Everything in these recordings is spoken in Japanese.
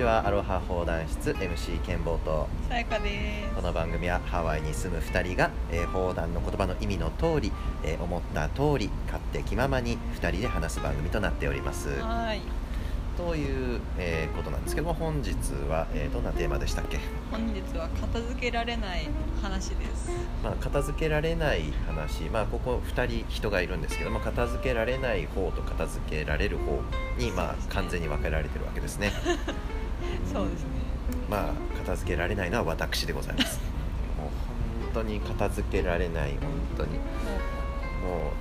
ちは。アロハ放談室 MC ケンボーと。さやかでこの番組はハワイに住む2人が、えー、放談の言葉の意味の通り、えー思った通り勝手気ままに2人で話す番組となっております。すはい。という、えーことなんですけども本日は、えーどんなテーマでしたっけ、本日は片付けられない話です。まあ、片付けられない話、まあ、ここ2人人がいるんですけども片付けられない方と片付けられる方に、まあ、完全に分けられてるわけですね そうですね。まあ片付けられないのは私でございます。もう本当に片付けられない本当に。も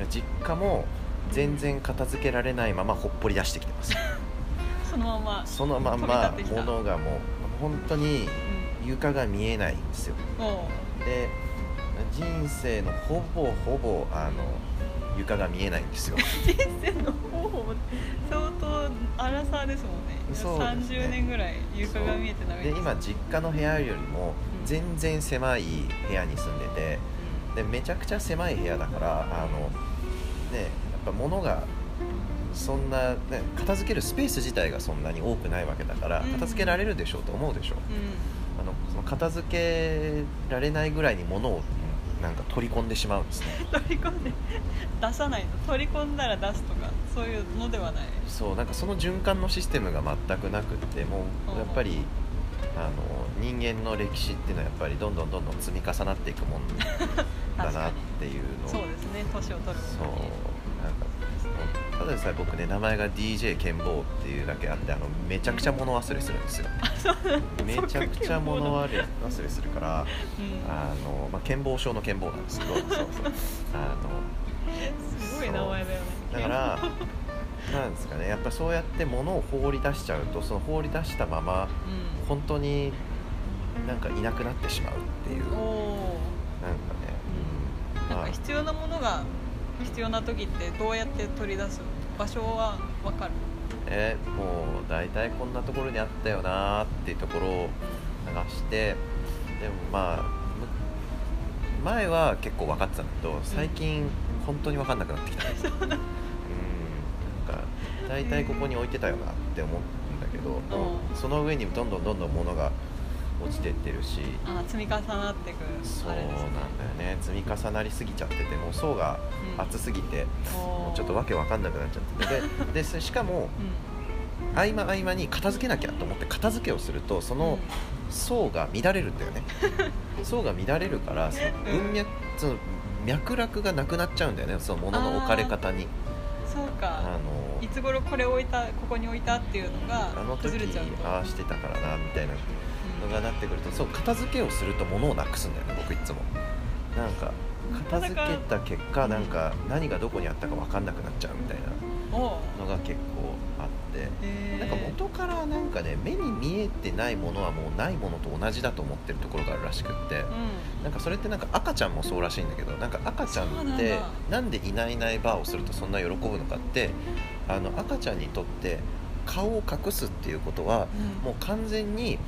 う実家も全然片付けられないままほっぽり出してきてます。そのままそのまま物がもう本当に床が見えないんですよ。うん。もで人生のほぼほぼあの床が見えないんですよ。う 人生の方法も相当荒さですもんね。そうですね30年ぐらい床が見えてないで今実家の部屋よりもうん。全然狭い部屋に住んでてでめちゃくちゃ狭い部屋だからあのねやっぱ物がそんな、ね、片付けるスペース自体がそんなに多くないわけだからうん。片付けられるでしょうと思うでしょう。あのその片付けられないぐらいに物をなんか取り込んでしまうんですね。ん 取り込んで 出さないの？取り込んだら出すとかそういうのではない？そうなんかその循環のシステムが全くなくってもうやっぱりあの人間の歴史っていうのはやっぱりどんどんどんどん積み重なっていくもんだなっていうのを そうですね。年を取るそうただでさえ僕ね名前が DJ ケンボーっていうだけあってあのめちゃくちゃ物忘れするんですよ。めちゃくちゃ物忘れ忘れするからうん。あの、まあ、健忘症の健忘なんですけど そうそうあすごい名前だよね。のだからなんですかねやっぱそうやって物を放り出しちゃうとその放り出したままう本当になんかいなくなってしまうっていう。なんかね、うん。なんまあ。か必要なものが必要な時ってどうやって取り出す場所は分かる？えーもう大体こんなところにあったよなーっていうところを探してでもまあむ前は結構分かってたんだけど最近本当に分かんなくなってきた。うんなんか大体ここに置いてたよなって思うんだけどもうその上にどんどんどんどん物が落ちてってるし。あ積み重なってくそうなんだよね。ね。積み重なりすぎちゃっててもう層がうん。厚すぎて、おー。もうちょっとわけわかんなくなっちゃって。てで でそしかもう合間合間に片付けなきゃと思って片付けをするとそん。の層が乱れるんだよね。層が乱れるからそのうん。文脈その脈絡がなくなっちゃうんだよね。その物の置かれ方に。うんそうあかのいつ頃これ置いたここに置いたっていうのがあの時崩れちゃうと。ああしてたからなみたいながなってくるとそう片付けをすると物をなくすんだよね僕いつも。なんか片付けた結果なんか何がどこにあったか分かんなくなっちゃうみたいなのが結構あってなんか元からなんかね目に見えてないものはもうないものと同じだと思ってるところがあるらしくってうん。なんかそれってなんか赤ちゃんもそうらしいんだけどなんか赤ちゃんってだ。なんでいないいないバーをするとそんな喜ぶのかってあの赤ちゃんにとって顔を隠すっていうことはうん。もう完全に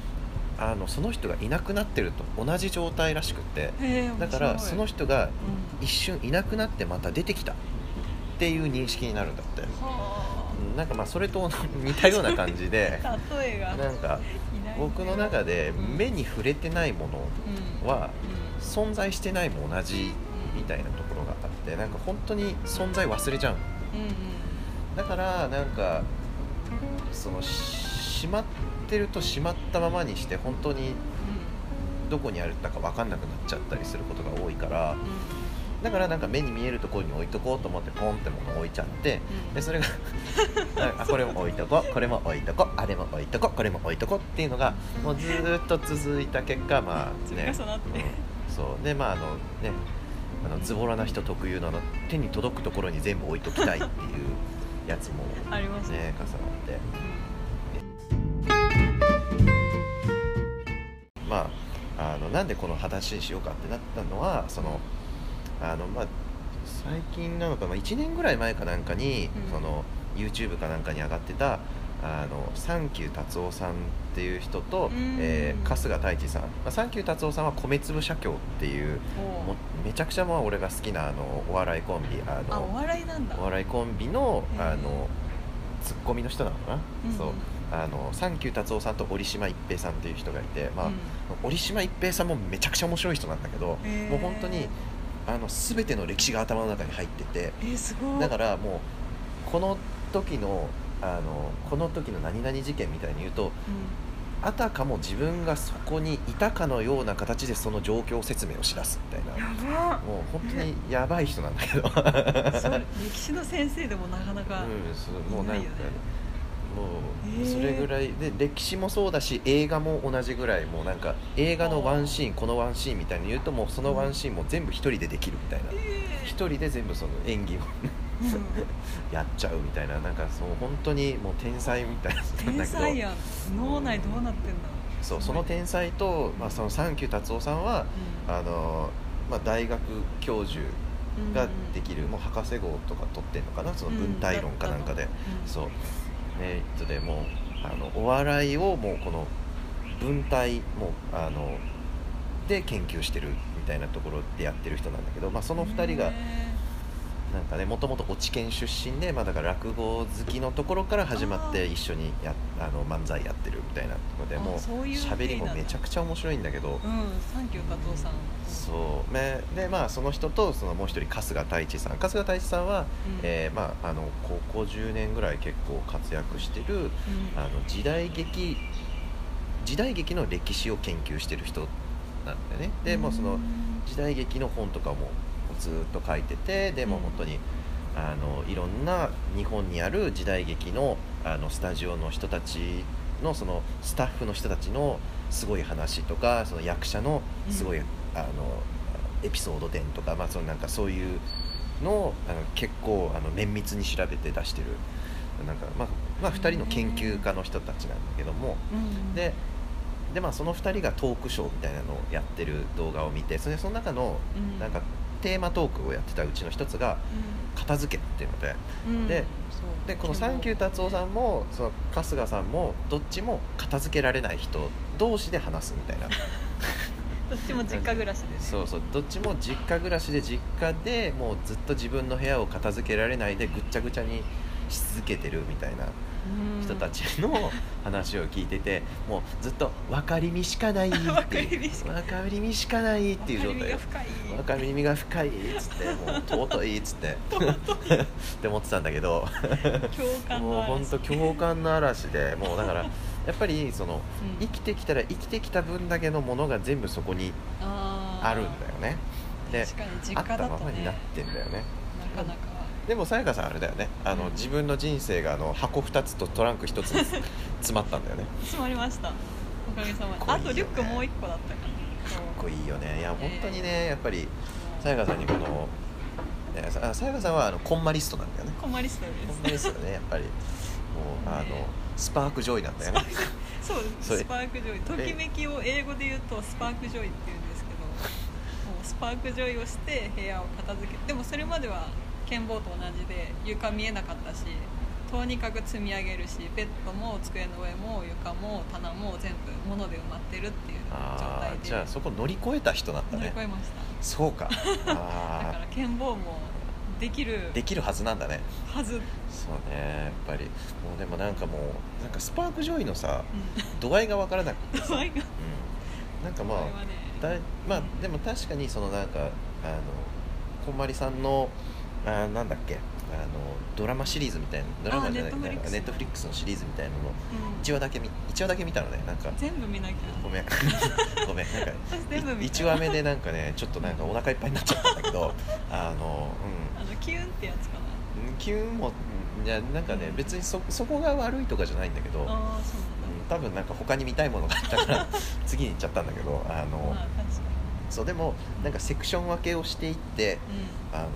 あのその人がいなくなってると同じ状態らしくってだからその人がうん。一瞬いなくなってまた出てきた。っていう認識になるんだって。はうんなんかまあそれと似たような感じであ 例えが。なんか僕の中でうん目に触れてないもうんのはうん。存在してないも同じみたいなところがあってなんか本当に存在忘れちゃううんうん。だからなんかそのしまってるとしまったままにして本当にどこにあるか分かんなくなっちゃったりすることが多いからうん。だからなんか目に見えるところに置いとこうと思ってポンってものを置いちゃってうん。でそれが あこれも置いとこうこれも置いとこうあれも置いとこうこれも置いとこうっていうのがもうずーっと続いた結果まあねうん。そう。でまああのねあのズボラな人特有のあの手に届くところに全部置いときたいっていうやつもありますね。重なってまああのなんでこの話にしようかってなったのはそのあのまあ最近なのか、まあ、1年ぐらい前かなんかに、うん。その YouTube かなんかに上がってたあのサンキュー達夫さんっていう人と、うん。えー春日太一さん、まあ、サンキュー達夫さんは米粒社協っていうめちゃくちゃまあ俺が好きなあのお笑いコンビあのあお笑いなんだ。お笑いコンビのあのツッコミの人なのかな、うん。そうあのサンキュー達夫さんと折島一平さんっていう人がいて、まあうん。折島一平さんもめちゃくちゃ面白い人なんだけど、へー。もう本当にあの全ての歴史が頭の中に入っててえー、だからもうこの時のあのこの時の何々事件みたいに言うとうあたかも自分がそこにいたかのような形でそん状況説明をしだすみたいな。もう本当にやばい人なんだけど、歴史の先生でもなかなか、もうなんかいないよねもうそれぐらいで歴史もそうだし映画も同じぐらいもうなんか映画のワンシーンこのワンシーンみたいに言うともうそのワンシーンも全部一人でできるみたいな。え一人で全部その演技をやっちゃうみたいな。なんかそう本当にもう天才みたいな天才やん。脳内どうなってんだそうその天才と、まあ、そのサンキュー達夫さんはあの、まあ、大学教授ができる、もう博士号とか取ってんのかなその文体論かなんかで、そうえーっとでもあのお笑いをもうこの文体もあので研究してるみたいなところでやってる人なんだけど、まあ、その2人がなんかねもともと落研出身で、まあ、だから落語好きのところから始まって一緒にやあの漫才やってるみたいなのであもう喋りもめちゃくちゃ面白いんだけど。うんサンキュー加藤さん。そう。ねでまあその人とそのもう一人春日太一さん。春日太一さんは、うん。えーまあ、あのここ10年ぐらい結構活躍してるうん。あの時代劇時代劇の歴史を研究してる人なんだよね。でもうその時代劇の本とかもずっと書いててでもうん。本当に、あのいろんな日本にある時代劇のあのスタジオの人たちのそのスタッフの人たちのすごい話とかその役者のすごい、うんあのエピソード伝とか、まあ、そのなんかそういうのをあの結構あの綿密に調べて出してる。なんか、まあまあ、2人の研究家の人たちなんだけども、うん。でで、まあ、その2人がトークショーみたいなのをやってる動画を見てそれでその中のうん。なんかテーマトークをやってたうちの一つがう片付けっていうので。ん。ででこのサンキュー達夫さんもその春日さんもどっちも片付けられない人同士で話すみたいな。どっちも実家暮らしですそうそう。どっちも実家暮らしで実家でもうずっと自分の部屋を片付けられないでぐっちゃぐちゃにし続けてるみたいな人たちの話を聞いててもうずっと分かりみしかないっていう分かりみしかない。っていう状態。分かりみが深い。分かりみが深いっつってもう尊いっつって。って思ってたんだけどもう本当共感の嵐でもうだからやっぱりそのうん。生きてきたら生きてきた分だけのものが全部そこにあるんだよね。で確かに実あったままになってんだよね。なかなかでもさやかさんあれだよね。あの、うん。自分の人生があの箱2つとトランク1つに詰まったんだよね。詰まりました。おかげさまで。ね。あとリュックもう一個だったかな。かっこいいよね。いや本当にねやっぱりさやかさんにこのねさやかさんはあのコンマリストなんだよね。コンマリストコンマですリストだねやっぱり。もうあのね。 spark joy なんだよね。そう spark joy。ときめきを英語で言うと spark joy って言うんですけどもう spark joy をして部屋を片付けでもそれまでは剣棒と同じで床見えなかったしとにかく積み上げるしベッドも机の上も床も棚も全部物で埋まってるっていう状あ態で。あじゃあそこ乗り越えた人なんだ乗りね越えました。そうか。だあから剣棒もできる。あできるはずなんだね。はず、うん、そうねやっぱり。もうでもなんかもうなんかスパークジョイのさ度合いが分からなくてさ、度合いが。うん、なんかまあね。だまあでも確かにそのなんかあのこんまりさんのあなんだっけ？あのドラマシリーズみたいなドラマじゃないあ Netflix ネットフリックスのシリーズみたいなののうん。1話だけ見一話だけ見たのねなんか。全部見なきゃ。ごめん。ごめんなんか私全部見た。1話目でなんかねちょっとなんかお腹いっぱいになっちゃったんだけど あのうん。あのキュンってやつかな。うんキュンもいやなんかね別にそそこが悪いとかじゃないんだけど、うん、ああそう多分なんか他に見たいものがあったから 次に行っちゃったんだけどあの、まあそうでもなんかセクション分けをしていってにあの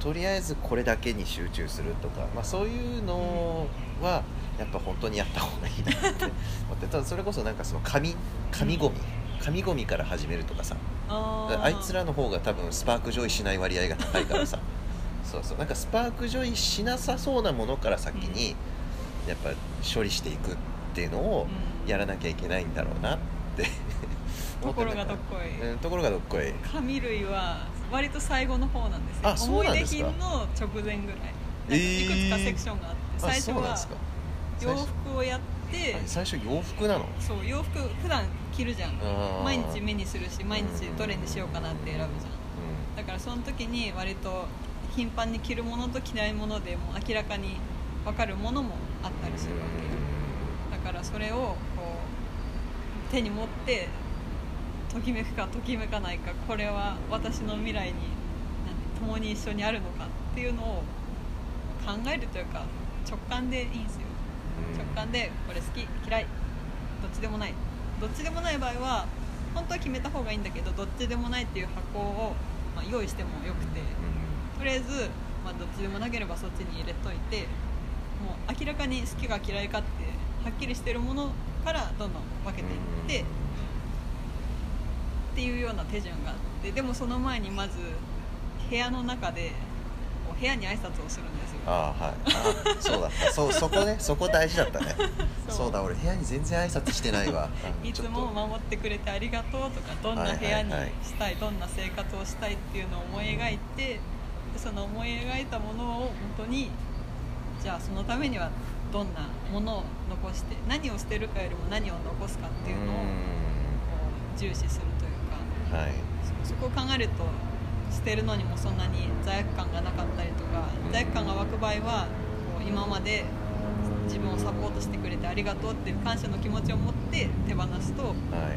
とりあえずこれだけに集中するとか、まあ、そういうのはやっぱ本当にやった方がいいなって思って。た だそれこそなんかその紙紙ゴミ紙ゴミから始めるとかさ。うんあいつらの方が多分 spark joy しない割合が高いからさ。そうそう。なんか spark joy しなさそうなものから先にやっぱ処理していくっていうのをうん。やらなきゃいけないんだろうなって。ところがどっこい、うんところがどっこい。紙類は割と最後の方なんですよ。あそうなんですか。思い出品の直前ぐらい。なんかえー。いくつかセクションがあって、最初はあそうなんですか。洋服をやってあ最初洋服なの？そう洋服普段着るじゃん。あー。毎日目にするし毎日どれにしようかなって選ぶじゃん。うだからその時に割と頻繁に着るものと着ないものでもう明らかに分かるものもあったりするわけよ。だからそれをこう手に持ってときめくかときめかないかこれは私の未来に何共に一緒にあるのかっていうのを考えるというか直感でいいんですよ。うん。直感でこれ好き嫌いどっちでもない。どっちでもない場合は本当は決めた方がいいんだけどどっちでもないっていう箱を、まあ、用意してもよくて。とりあえず、まあ、どっちでもなければそっちに入れといてもう明らかに好きか嫌いかってはっきりしてるものからどんどん分けていって、っていうような手順があってでもその前にまず部屋の中で部屋に挨拶をするんですよ。ああはい。あそうだった。そうそこね そこ大事だったね。そう。だ俺部屋に全然挨拶してないわ。うんいつも守ってくれてありがとうとかどんな部屋にしたい,、どんな生活をしたいっていうのを思い描いてでその思い描いたものを本当にじゃあそのためにはどんなものを残して何を捨てるかよりも何を残すかっていうのを重視するというかはい。そそこを考えると捨てるのにもそんなに罪悪感がなかったりとかうん。罪悪感が湧く場合はこう今まで自分をサポートしてくれてありがとうっていう感謝の気持ちを持って手放すとはい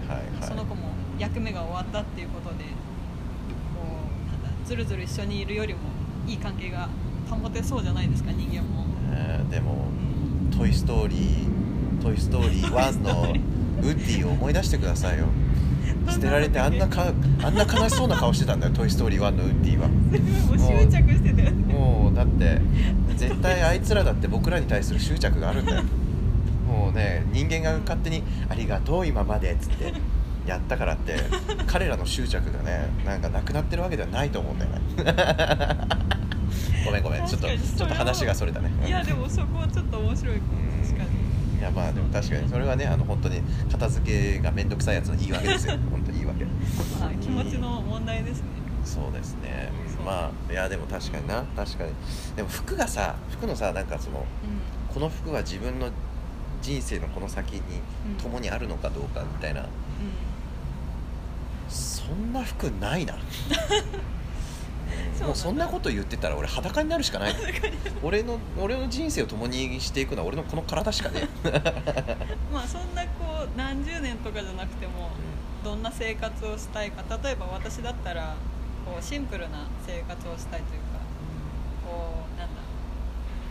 はいはい。その子も役目が終わったっていうことでこうなんだずるずる一緒にいるよりもいい関係が保てそうじゃないですか人間も。えーでもうん「トイ・ストーリー」「トイ・ストーリー1」の ウッディを思い出してくださいよ捨てられてあんなかあんな悲しそうな顔してたんだよ「トイ・ストーリー1」のウッディは。もう執着してたよねもうだって絶対あいつらだって僕らに対する執着があるんだよ。もうね人間が勝手に「ありがとう今まで」っつってやったからって彼らの執着がねなんかなくなってるわけではないと思うんだよね。ごめんごめんちょっとちょっと話がそれだね。いやでもそこはちょっと面白いかも確かにいやまあでも確かにそれはねあの本当に片付けが面倒くさいやつの言い訳ですよまあ気持ちの問題ですね。そうですね。まあいやでも確かにな。確かに。でも服がさ服のさなんかそのうこの服は自分の人生のこの先にうん。共にあるのかどうかみたいな、んうん。そんな服ないな もうそんなこと言ってたら俺裸になるしかない。俺の俺の人生を共にしていくのは俺のこの体しかね まあそんなこう何十年とかじゃなくてもどんな生活をしたいか。例えば私だったらこうシンプルな生活をしたいというかこうなんだ。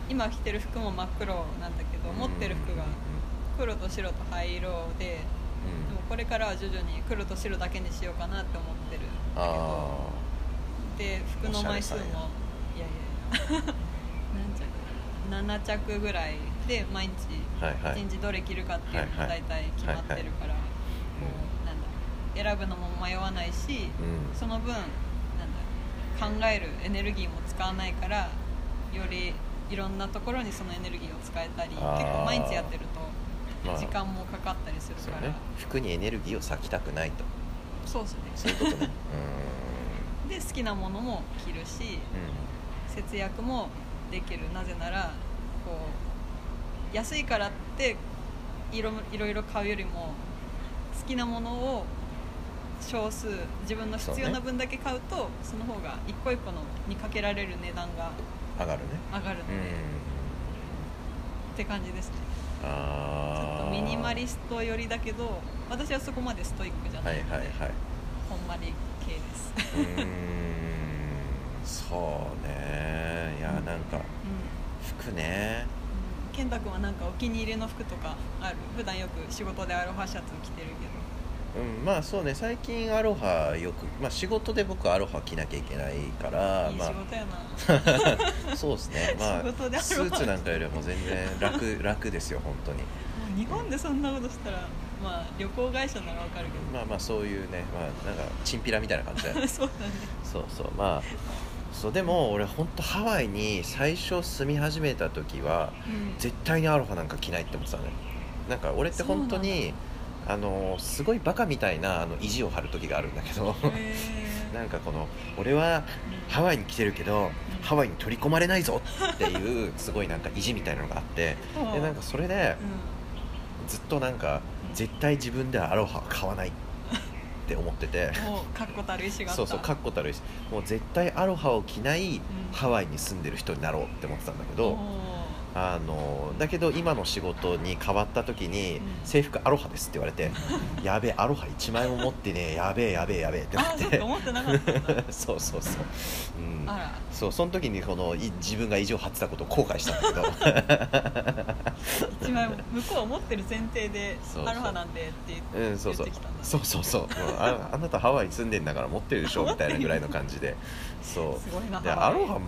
今着てる服も真っ黒なんだけど持ってる服が黒と白と灰色ででもこれからは徐々に黒と白だけにしようかなって思ってるんだけど。あで服の枚数も。いやいや 何着7着ぐらいで毎日あはいはい。一日どれ着るかっていうのがはいはい。大体決まってるから、なんだ選ぶのも迷わないし、うん。その分なんだ考えるエネルギーも使わないからよりいろんなところにそのエネルギーを使えたり結構毎日やってるまあ。と時間もかかったりするから、そうね。服にエネルギーを割きたくないと。そうですそうねいうことね で好きなものも着るしうん。節約もできる。なぜならこう安いからっていろいろいろ買うよりも好きなものを少数自分の必要な分だけ買うとその方が一個一個のにかけられる値段が上がるね。上がるので、うんって感じですね。ちょっとミニマリスト寄りだけど私はそこまでストイックじゃはないいので、はいはいほんまり系です。うーん。そうね。いやなんかうん。服ね。うん。健太君はなんかお気に入りの服とかある？普段よく仕事でアロハシャツ着てるけうんまあそうね。最近アロハよくまあ仕事で僕アロハ着なきゃいけないからどいいまあ。仕事やな、そうですね。まあスーツなんかよりも全然楽楽ですよ本当に。日本でそんなことしたらまあ旅行会社ならわかるけまあまあそういうねまあなんかチンピラみたいな感じだよ そうだね。そうそう。まあそうでも俺本当ハワイに最初住み始めた時はうん。絶対にアロハなんか着ないって思ってたのねなんか俺って本当にあのすごいバカみたいなあの意地を張る時があるんだけど。なんかこの俺はハワイに来てるけどハワイに取り込まれないぞっていうすごいなんか意地みたいなのがあって。う。んでなんかそれでずっとなんかうん絶対自分ではアロハは買わないって思ってて。もう確固たる意志がそうそう確固たるしもう絶対アロハを着ないんハワイに住んでる人になろうって思ってたんだけど、あのだけど今の仕事に変わった時にうん「制服アロハです」って言われて「やべえアロハ1枚も持ってねえやべえやべえやべえ」ってなあって。か思ってなかった そうそうそう、うん、そうその時にこのい自分が意地を張ってたことを後悔したんだけど。一枚も向こうは持ってる前提でアロハなんでって言ってうんそうそう。言ってきたんだそうそうそう。もうああなたハワイに住んでんだから持ってるでしょみたいなぐらいの感じで。そう。すごいなでアロハ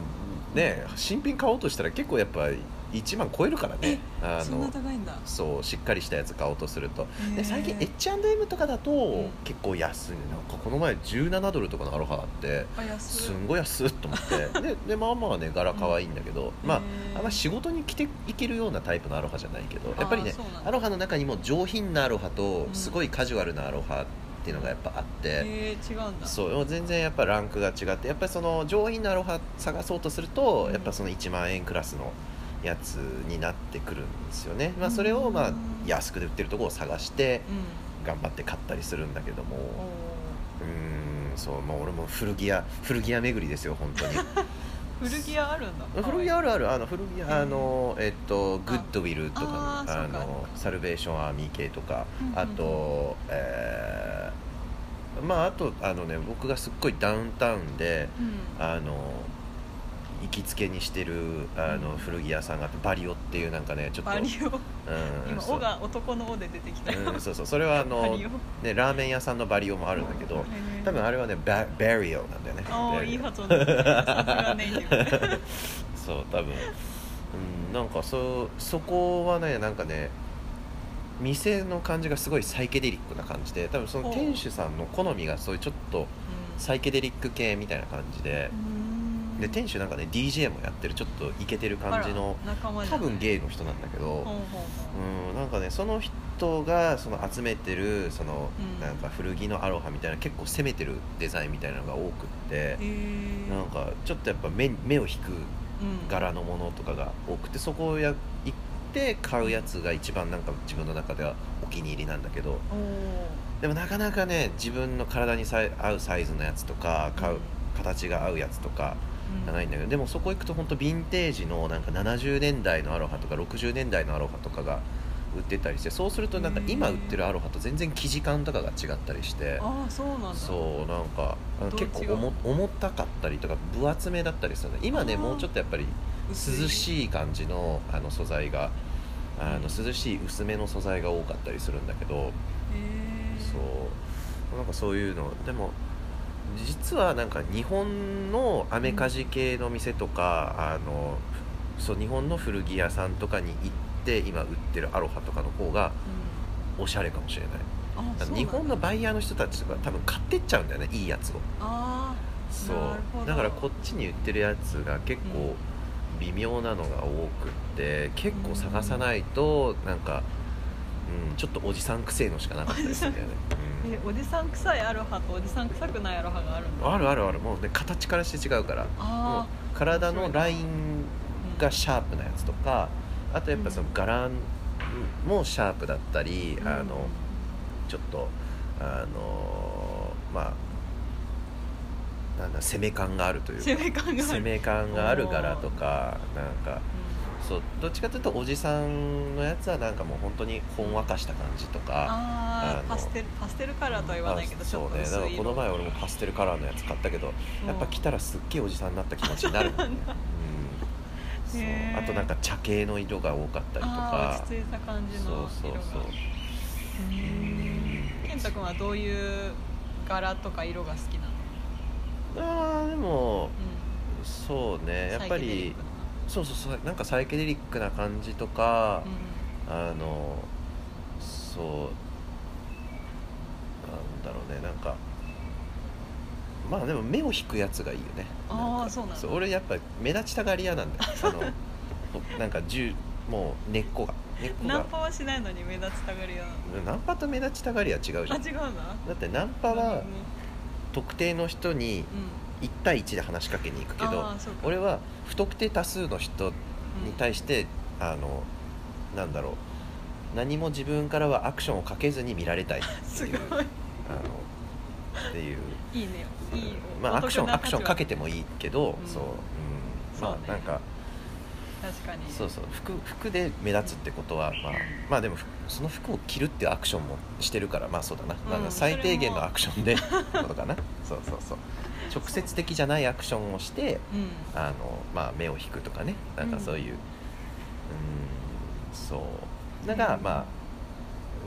ね新品買おうとしたら結構やっぱ1万超えるからね。あそんな高いんだ。そうしっかりしたやつ買おうとすると。で最近 H&M とかだとん。結構安いねなんかこの前17ドルとかのアロハあってすんごい安っと思って。ででまあまあね柄可愛いんだけど、まああんま仕事に着ていけるようなタイプのアロハじゃないけどやっぱりねアロハの中にも上品なアロハとうんすごいカジュアルなアロハっていうのがやっぱあって、へえ違うんだ。そう全然やっぱランクが違ってやっぱりその上品なアロハ探そうとすると、うん。やっぱその1万円クラスのやつになってくるんですよね、まあ、それをまあうん安くで売ってるところを探してうん。頑張って買ったりするんだけども。おうーんそう、まあ、俺も古着屋古着屋巡りですよ本当に。ー 古着屋あるんだ。古着屋あるある。あの古着屋あのえっとグッドウィルとか。あのサルベーションアーミー系とか。うんうんうん。あとえーまああとあのね僕がすっごいダウンタウンでうん。あの行きつけにしてるあのうん。古着屋さんがあってバリオっていうなんかねちょっとバリオ。うん今「そう。お」が男の「お」で出てきた。ようん、そうそう。それはあバの、ね、ラーメン屋さんのバリオもあるんだけど多分あれはねババリオなんだよね。ああいい発音だね。そう多分。うんなんかそそこはねなんかね店の感じがすごいサイケデリックな感じで多分そのお店主さんの好みがそういうちょっとサイケデリック系みたいな感じでで店主なんかね DJ もやってるちょっとイケてる感じの多分ゲイの人なんだけどほうんなんかねその人がその集めてるそのうん。なんか古着のアロハみたいな結構攻めてるデザインみたいなのが多くってなんかちょっとやっぱ目目を引くうん。柄のものとかが多くてそこをや行って買うやつが一番なんか自分の中ではお気に入りなんだけどでもなかなかね自分の体に合うサイズのやつとか買ううん。形が合うやつとかうんがないんだけどでもそこ行くと本当ヴィンテージのなんか70年代のアロハとか60年代のアロハとかが売ってたりしてそうするとなんか今売ってるアロハと全然生地感とかが違ったりしてああそうなんだ。そうなんか結構重重たかったりとか分厚めだったりするの今ねもうちょっとやっぱり涼しい感じのあの素材があの涼しい薄めの素材が多かったりするんだけどへえそう。なんかそういうのでも実はなんか日本のアメカジ系の店とか、あのそう日本の古着屋さんとかに行って今売ってるアロハとかの方がおしゃれかもしれない。うん日本のバイヤーの人たちとか多分買ってっちゃうんだよねいいやつを。あそう。だからこっちに売ってるやつが結構微妙なのが多くって結構探さないとなんか、うん、ちょっとおじさんくせえのしかなかったりすよね、あ えおじさん臭いアロハとおじさん臭くないアロハがあるんだ。うん、あるあるあるもうね形からして違うから。う体のラインがシャープなやつとかあとやっぱその柄もシャープだったり、うん。あのちょっとあのまあなんだ攻め感があるというか。攻め感がある。攻め感がある柄とかなんかそうどっちかというとおじさんのやつはなんかもう本当にほんわかした感じとかパステルパステルカラーとは言わないけどあちょっとそうねだからこの前俺もパステルカラーのやつ買ったけどやっぱ着たらすっげえおじさんになった気持ちになるもんね、うん、そうあとなんか茶系の色が多かったりとあかー落ち着いた感じの色がそうそう。そううー。ん健太君はどういう柄とか色が好きなの、あーでもうそうねん、やっぱりそうそうそうなんかサイケデリックな感じとか、うあのそうなんだろうねなんかまあでも目を引くやつがいいよね。あーなんかそうなんだ。俺やっぱ目立ちたがり屋なんだよ。あのなんか銃もう根っこが。根っこが。ナンパはしないのに目立ちたがり屋ナンパと目立ちたがりは違うじゃん。あ違うな。だってナンパは特定の人にうん1対1で話しかけに行くけど俺は不特定多数の人に対して、あのなんだろう何も自分からはアクションをかけずに見られたいって すい。うあのっていう。いいね。いいまあアクションアクションかけててもいいけど、うん。そう、うん、まあなんか確かに。そうそう。服服で目立つってことは、まあ、まあでもふその服を着るっていうアクションもしてるからまあそうだな,、うんなんか最低限のアクションでことかな。そうそうそう直接的じゃないアクションをしてうん。あの、まあ、目を引くとかね。なんかそういう、うん、そう。だから、うんまあ、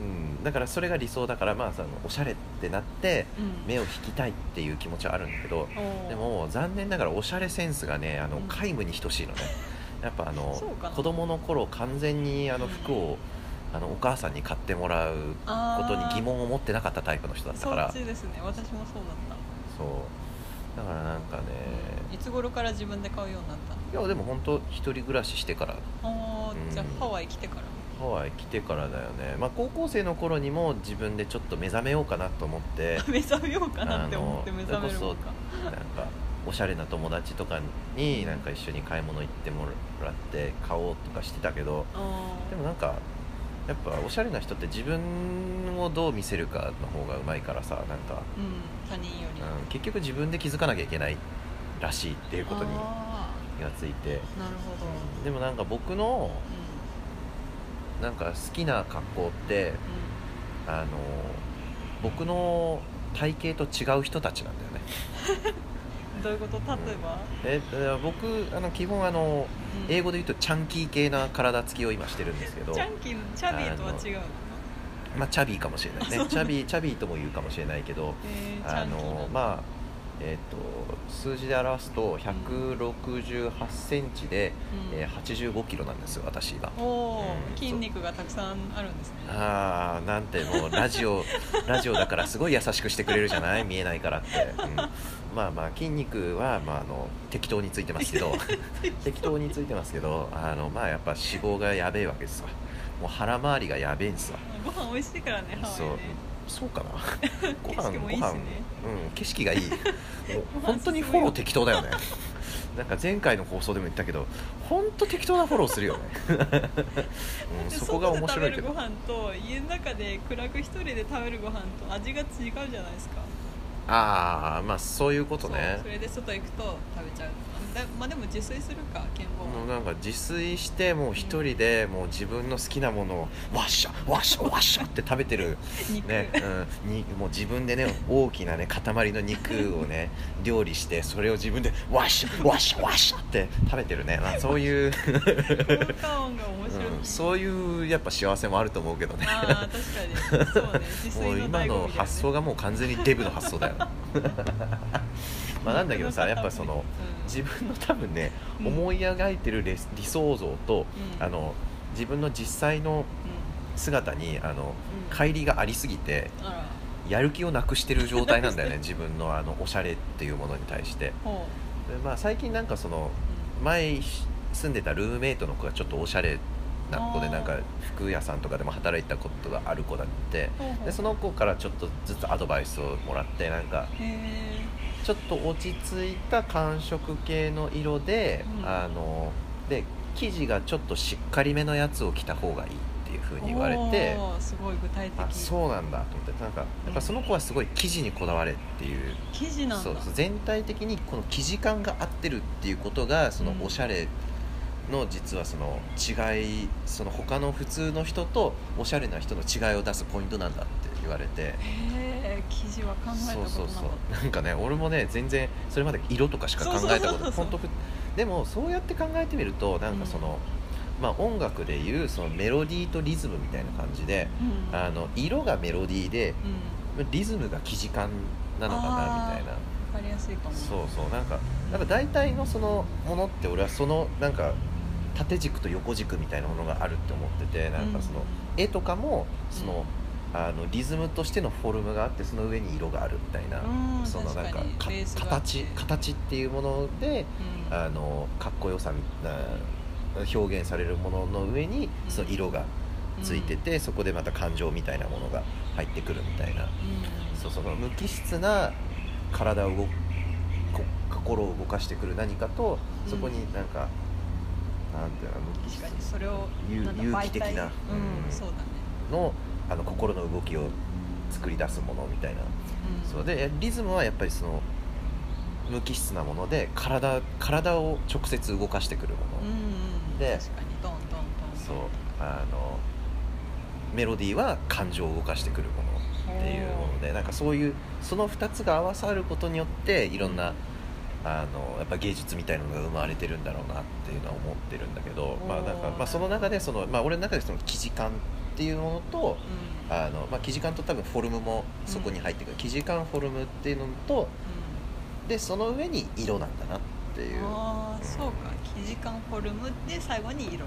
うん、だからそれが理想だからまあそのおしゃれってなってうん。目を引きたいっていう気持ちはあるんだけど、でも残念ながらおしゃれセンスがねあのうん。皆無に等しいのね。やっぱあの子供の頃完全にあのうん服をあのお母さんに買ってもらうことに疑問を持ってなかったタイプの人だったそから。っちですね。私もそうだった。そうだからなんかねいつ頃から自分で買うようになったの？いやでも本当一人暮らししてから。あーうん。じゃあハワイ来てから。ハワイ来てからだよね、まあ、高校生の頃にも自分でちょっと目覚めようかなと思って。目覚めようかなって思って目覚めるか。なんかおしゃれな友達とかになんか一緒に買い物行ってもらって買おうとかしてたけどでもなんかやっぱおしゃれな人って自分をどう見せるかの方がうまいからさなんか、うん他人より。うん、結局自分で気づかなきゃいけないらしいっていうことにあ気がついて。ーなるほど。でもなんか僕のうなんか好きな格好ってんうん。あの僕の体型と違う人たちなんだよね。どういうこと？例えば、ええ僕あの基本あのうん。英語で言うとチャンキー系な体つきを今してるんですけど。チャンキーのチャビーとは違うの？まあチャビーかもしれないね。チャビーチャビーとも言うかもしれないけどえー、チあのまあえっ、と数字で表すと168センチで、うん。えー85キロなんですよ私今おお、うん。筋肉がたくさんあるんですね。ああなんてもう ラジオラジオだからすごい優しくしてくれるじゃない？見えないからって、うん。まあまあ筋肉は、まあ、あの適当についてますけど。適当。についてますけどあのまあやっぱ脂肪がやべえわけですわ。もう腹回りがやべえんですわご飯美味しいからねハワイそう。ねそうかな。ご景色もいいしね。ご飯。うん景色がいい。本当にフォロー適当だよね。なんか前回の放送でも言ったけど本当適当なフォローするよね、うん、でそこが面白いけど。外で食べるご飯と家の中で暗く一人で食べるご飯と味が違うじゃないですか。ああまあそういうことね。それで外行くと食べちゃうだまあでも自炊するか健康もうなんか自炊してもう一人でもう自分の好きなものをワッシャワッシャワッシャって食べてる。肉、ね、うん、にもう自分でね大きなね塊の肉をね 料理してそれを自分でワッシャワッシャワッシャって食べてるね、まあ、そういう、うん、そういうやっぱ幸せもあると思うけどね。ああ確かに。そうね。自もう炊の今の発想がもう完全にデブの発想だよ まあなんだけどさやっぱそのうん。自分の多分ねうん。思い描いてる理想像と、うん。あの自分の実際の姿にあのうん。乖離がありすぎてやる気をなくしてる状態なんだよね 自分のあのおしゃれっていうものに対して。ほで、まあ、最近なんかそのう、前住んでたルームメイトの子がちょっとおしゃれな子でなんか服屋さんとかでも働いたことがある子だって。でその子からちょっとずつアドバイスをもらってなんかちょっと落ち着いた寒色系の色で、うん。あので生地がちょっとしっかりめのやつを着た方がいいっていうふうに言われてすごい具体的。あそうなんだと思ってなんかやっぱその子はすごい生地にこだわれっていう。生地なんだ。そうそう全体的にこの生地感が合ってるっていうことがそのうん。おしゃれの実はその違いその他の普通の人とおしゃれな人の違いを出すポイントなんだって言われて。へえ生地は考えたそうことなかった。そうそうなんかね俺もね全然それまで色とかしか考えたそうそうそうそう。こと本当ふでもそうやって考えてみるとなんかその、まあ音楽でいうそのメロディーとリズムみたいな感じで、うん。あの色がメロディーでうん。リズムが生地感なのかなみたいな。わかりやすいかも。そうそう。なんかなんか大体のそのものって俺はそのなんか縦軸と横軸みたいなものがあるって思っててなんかその絵とかもその、あのリズムとしてのフォルムがあってその上に色があるみたいな、うんそのなんか形形っていうものでうん。あのかっこよさみな表現されるものの上にその色がついてて、そこでまた感情みたいなものが入ってくるみたいな。うん。そうその無機質な体を動こ心を動かしてくる何かとそこになんかなんていうの無機質確かにそれを有機的なうん。うんそうだね。のあの心の動きを作り出すものみたいな、うん。そう。でリズムはやっぱりその無機質なもので体体を直接動かしてくるもの、うんうん。で確かにドンドンドン。そう。あのメロディーは感情を動かしてくるものっていうものでなんかそういうその2つが合わさることによっていろんなあのやっぱ芸術みたいなのが生まれてるんだろうなっていうのは思ってるんだけど、まあなんかまあ、その中でその、まあ、俺の中でその生地感っていうものとうん。あの、まあ、生地感と多分フォルムもそこに入ってくる、生地感フォルムっていうのとでその上に色なんだなっていう、うん、ああそうか。生地感フォルムで最後に色。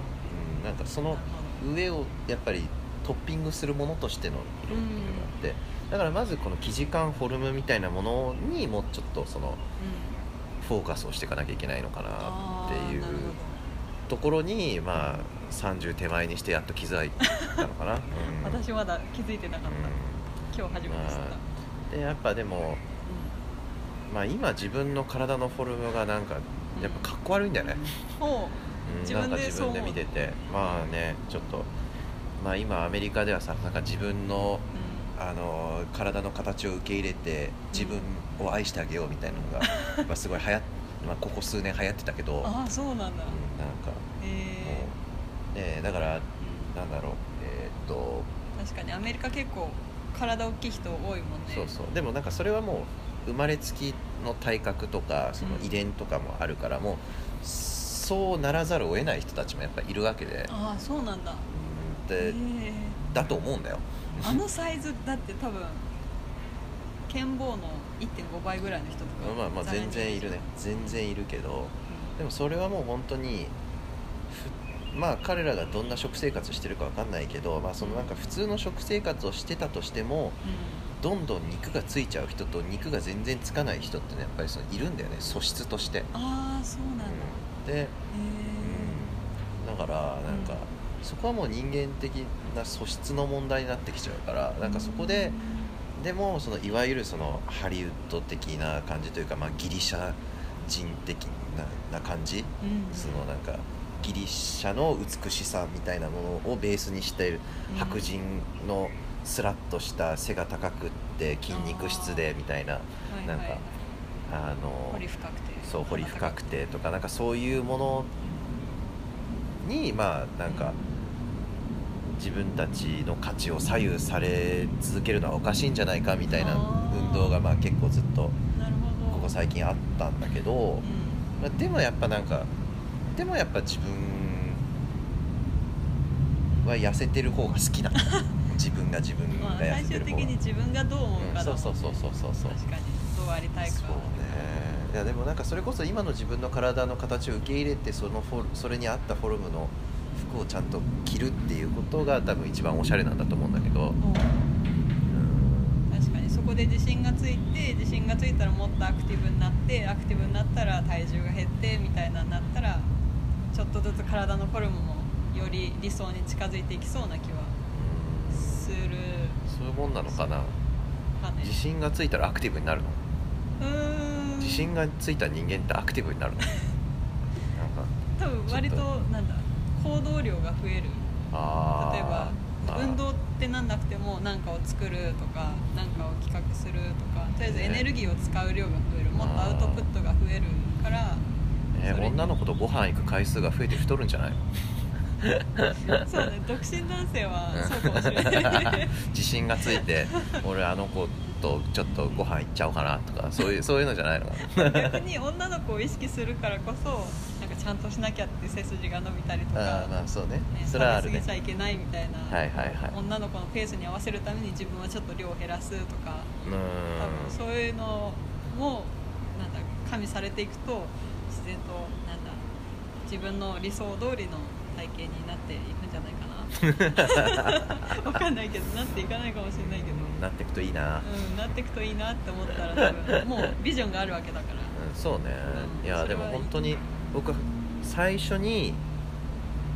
なんかその上をやっぱりトッピングするものとしての色っていうのがあって、だからまずこの生地感フォルムみたいなものにもうちょっとそのフォーカスをしていかなきゃいけないのかなあっていうところにまあ30手前にしてやっと気づいたのかな、うん。ど私まだ気づいてなかった、今日初めて知った、まうんでやっぱでも、まあ、今自分の体のフォルムがなんかやっぱかっこ悪いんだよね、うん、なんか自分で見てて。まあねちょっとまあ今アメリカではさなんか自分のう、あの体の形を受け入れて自分を愛してあげようみたいなのが、まあ、すごい流行っ、まあ、ここ数年流行ってたけど、うん、なんかああそうなんだ、もえう、ね、だからなんだろうえーっとー、確かにアメリカ結構体大きい人多いもんね。そうそう。でもなんかそれはもう生まれつきの体格とかその遺伝とかもあるからもうそうならざるを得ない人たちもやっぱいるわけで。ああそうなんだ。うん。でえー。だと思うんだよ。あのサイズだって多分 剣棒の1.5倍ぐらいの人とかまあまあ全然いるね。全然いるけど。でもそれはもう本当にふまあ彼らがどんな食生活してるかわかんないけど、まあ、そのなんか普通の食生活をしてたとしてもうん。どんどん肉がついちゃう人と肉が全然つかない人ってねやっぱりそのいるんだよね。素質として、ああそうなんだ、うん。で、へうん。だからなんか、そこはもう人間的な素質の問題になってきちゃうからえなんかそこででもそのいわゆるそのハリウッド的な感じというか、まあ、ギリシャ人的なな感じ、うん。そのなんかギリシャの美しさみたいなものをベースにしているうん白人のスラッとした背が高くって筋肉質でみたいなはいなんかはい。あの彫り深くて。そう彫り深くてとかなんかそういうものにまあなんか自分たちの価値を左右され続けるのはおかしいんじゃないかみたいな運動がまあ結構ずっとここ最近あったんだけど、うん。まあ、でもやっぱなんかでもやっぱ自分は痩せてる方が好きな 自分が自分まあ、が痩最終的せてる方が、に自分がどう思うかうんそうそうそうそうそうそう確かにどう。ありたいかそうねいやでもなんかそれこそ今の自分の体の形を受け入れてそのフォルそれに合ったフォルムの服をちゃんと着るっていうことが多分一番おしゃれなんだと思うんだけど、確かにそこで自信がついて自信がついたらもっとアクティブになってアクティブになったら体重が減ってみたいなになったらちょっとずつ体のフォルムもより理想に近づいていきそうな気はする。そういうもんなのかな。自信がついたらアクティブになるの？うーん。自信がついた人間ってアクティブになるの？なんか多分割と。なんだ行動量が増える。例えば運動ってなんなくても何かを作るとか何かを企画するとかとりあえずエネルギーを使う量が増える。もっとアウトプットが増えるからね女の子とご飯行く回数が増えて太るんじゃない？そうね独身男性はそうかもしれない。自信がついて俺あの子とちょっとご飯行っちゃおうかなとかそういうそういうのじゃないの 逆に女の子を意識するからこそちゃんとしなきゃって背筋が伸びたりとか、あーまあそうね。ね、それはあるね。食べ過ぎちゃいけないみたいな、はいはいはい。女の子のペースに合わせるために自分はちょっと量を減らすとかうーん。多分そういうのもなんだ加味されていくと自然となんだ自分の理想通りの体型になっていくんじゃないかな。わかんないけどなっていかないかもしれないけど、なっていくといいな、うん、なっていくといいなって思ったら多分もうビジョンがあるわけだから。うん、そうね、うんいやでも本当に僕最初に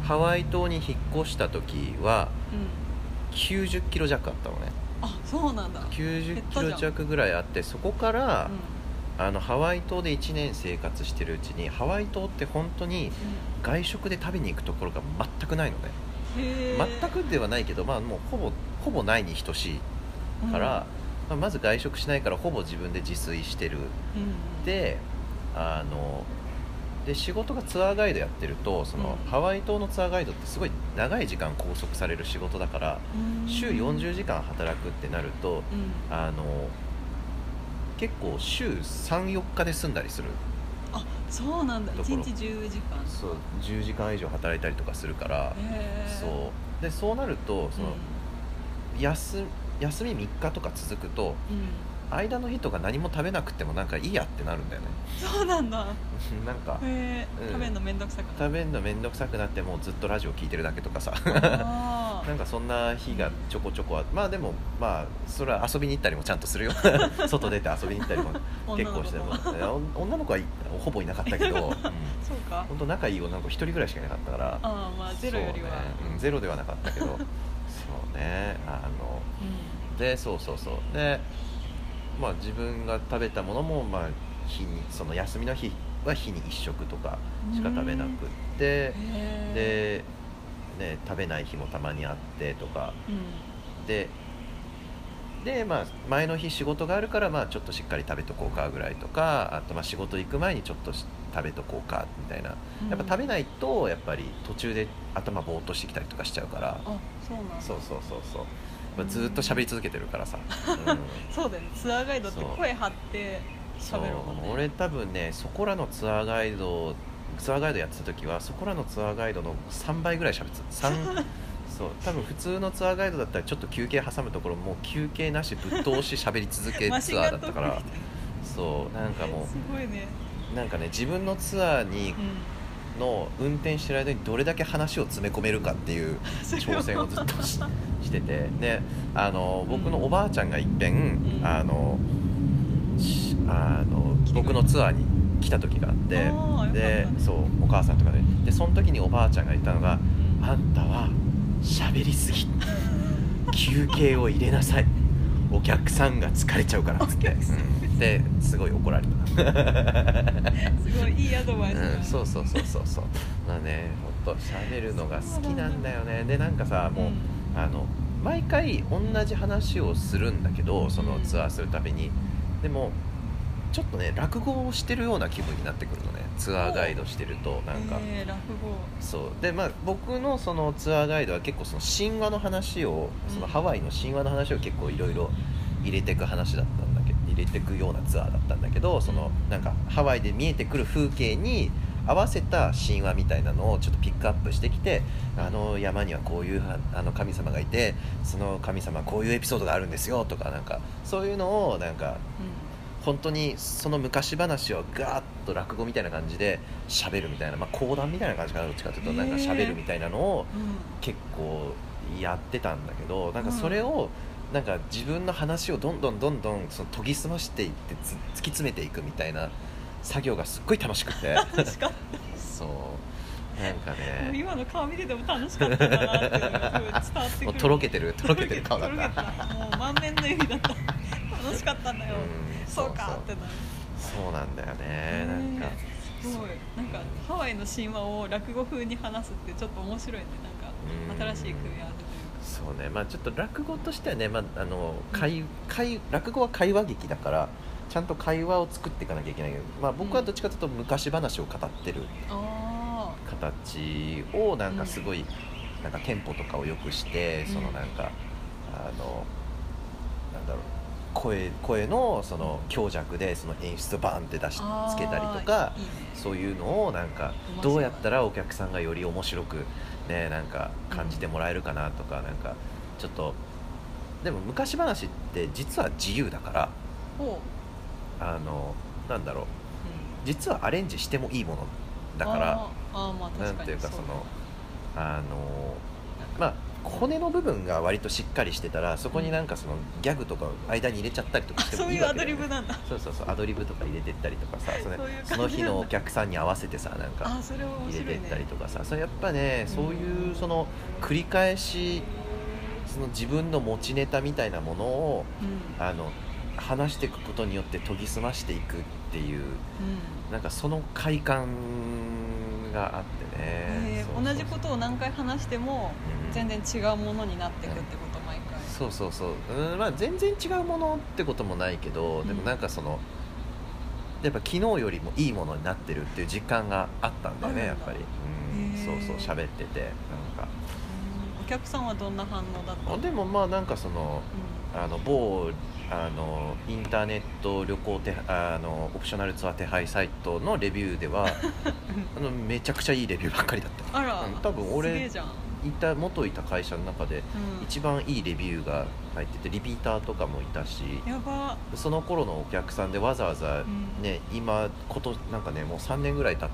ハワイ島に引っ越した時はうん90キロ弱あったのね。あそうなんだ。90キロ弱ぐらいあってそこから、うん。あのハワイ島で1年生活してるうちにハワイ島って本当に外食で食べに行くところが全くないのね。全くではないけどまあもうほぼほぼないに等しいから、まあまず外食しないからほぼ自分で自炊してる。うんうん。であので仕事がツアーガイドやってるとその、うん。ハワイ島のツアーガイドってすごい長い時間拘束される仕事だからうん。週40時間働くってなるとうん。あの結構週34日で済んだりする。あそうなんだ。ところ。一日10時間。そう10時間以上働いたりとかするからそう。でそうなるとその、休休み3日とか続くと間の日とか何も食べなくてもなんかいいやってなるんだよね。そうなんだ。なんかへえ、うん。食べるのめんどくさくな食べるの面倒くさくなってもうずっとラジオ聞いてるだけとかさ。あ なんかそんな日がちょこちょこあまあでもまあそれは遊びに行ったりもちゃんとするよ。外出て遊びに行ったりもー結構しても。女の子はいほぼいなかったけど、うん。そうか。本当仲いい女の子一人ぐらいしかいなかったから。ああまあゼロよりは。ね。うんゼロではなかったけど。そうね。あの。うでそうそうそう。でまあ自分が食べたものもまあ日にその休みの日は日に1食とかしか食べなくってで、ね、食べない日もたまにあってとか。えうん。ででまあ前の日仕事があるからまあちょっとしっかり食べとこうかぐらいとかあとまあ仕事行く前にちょっとし食べとこうかみたいな。やっぱ食べないとやっぱり途中で頭ぼーっとしてきたりとかしちゃうから。うなんだ。そうそうそうそうやっぱずっと喋り続けてるからさ、う んそうだよね。ツアーガイドって声張って喋るもんね俺多分ねそこらのツアーガイドツアーガイドやってた時はそこらのツアーガイドの3倍ぐらい喋ってた。3 そう。多分普通のツアーガイドだったらちょっと休憩挟むところもう休憩なしぶっ通し喋り続けマシンガツアーだったからそう。なんかもすごいね。うなんかね自分のツアーにうん。の運転してる間にどれだけ話を詰め込めるかっていう 挑戦をずっとししてて。であの僕のうん。おばあちゃんがいっぺん、うん。あのしあの僕のツアーに来た時があって。でねそうお母さんとかで。でその時におばあちゃんが言ったのが「うん。あんたは喋りすぎ。休憩を入れなさい。お客さんが疲れちゃうから」っつって、ですごい怒られた。すごいいいアドバイスだうん、そうそうそうそうそう。まあねほんと喋るのが好きなんだよね。でなんかさもう、うん。あの毎回同じ話をするんだけどそのツアーするたびに。でもちょっとね落語をしてるような気分になってくるのね。ツアーガイドしてるとなんか、えー、落語。そう。でまあ僕のそのツアーガイドは結構その神話の話をそのハワイの神話の話を結構いろいろ入れていく話だったんだけど入れていくようなツアーだったんだけどそのなんかハワイで見えてくる風景に合わせた神話みたいなのをちょっとピックアップしてきてあの山にはこういうはあの神様がいてその神様はこういうエピソードがあるんですよとかなんかそういうのをなんか本当にその昔話をガーッと落語みたいな感じで喋るみたいな、まあ、講談みたいな感じかなどっちかというとなんか喋るみたいなのをうん。うん結構やってたんだけどなんかそれをなんか自分の話をどんどんどんどんその研ぎ澄ましていってつ突き詰めていくみたいな作業がすっごい楽しくて。楽しかっそう。なんかたね今の顔見てても楽しかったなっていう伝わってくる。もうとろけてる。とろけてる顔だった。たもう満面の笑みだった。楽しかったんだよ、うん。そうかってなる。そうなんだよね。なんか。すごい。なんかハワイの神話を落語風に話すってちょっと面白いね。なんか新しい組み合わせというか。そうね。まあちょっと落語としてはね、まあ、あの会会落語は会話劇だからちゃんと会話を作っていかなきゃいけない。けど、まあ、僕はどっちかというと昔話を語ってるあ形をなんかすごい、なんかテンポとかを良くしてそのなんか、あのなんだろう声声のその強弱でその演出をバーンって出しつけたりとかそういうのをなんかどうやったらお客さんがより面白くねなんか感じてもらえるかなとか、なんかちょっとでも昔話って実は自由だからあのなんだろう。うん。実はアレンジしてもいいものだからなんていうかそそうのあのまあ骨の部分が割としっかりしてたらそこになんかそのギャグとかを間に入れちゃったりとかしてもそういうアドいいわけだよね。リブなんだ。そうそうそうアドリブとか入れてったりとかさそれその日のお客さんに合わせてさなんか入れてったりとかさそれやっぱねうん。そういうその繰り返しその自分の持ちネタみたいなものをうん。あの話していくことによって研ぎ澄ましていくっていううん。なんかその快感があってね、えー同じことを何回話してもうん。全然違うものになっていくってこと毎回。そうそうそう、うんまあ、全然違うものってこともないけど、うん。でもなんかそのやっぱ昨日よりもいいものになってるっていう実感があったんだよねやっぱり、うん、そうそう喋ってて。なんか客さんはどんな反応だった？のでもまあなんかそのうあの某あのインターネット旅行手あのオプショナルツアー手配サイトのレビューでは あのめちゃくちゃいいレビューばっかりだった。んあら、うん多分俺いた元いた会社の中でうん、一番いいレビューが入っててリピーターとかもいたしやば。その頃のお客さんでわざわざうん。ね、今ことなんかねもう3年ぐらい経っ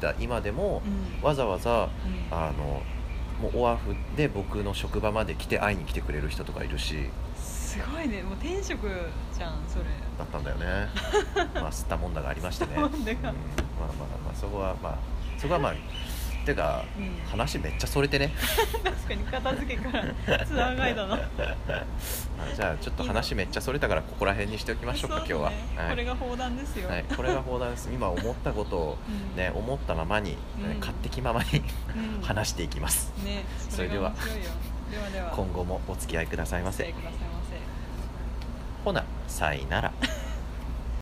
た今でもうん。わざわざうん。あのもうオアフで僕の職場まで来て会いに来てくれる人とかいるし。すごいね。もう転職じゃんそれ。だったんだよね。まあ吸ったもんだがありましてね、うん、まあまあまあそこはまあそこはまあてかうん。話めっちゃそれてね？確かに片付けからツアーガイドの。あじゃあちょっと話めっちゃそれたからここら辺にしておきましょうか今日は、ね。はい。これが砲弾ですよ、はい、これが砲弾です。今思ったことをうん。ね思ったままに、うん。勝手気ままにうん。話していきます。ねそれではではでは。今後もお付き合いくださいませ。お付き合いくださいませ。ほなさいなら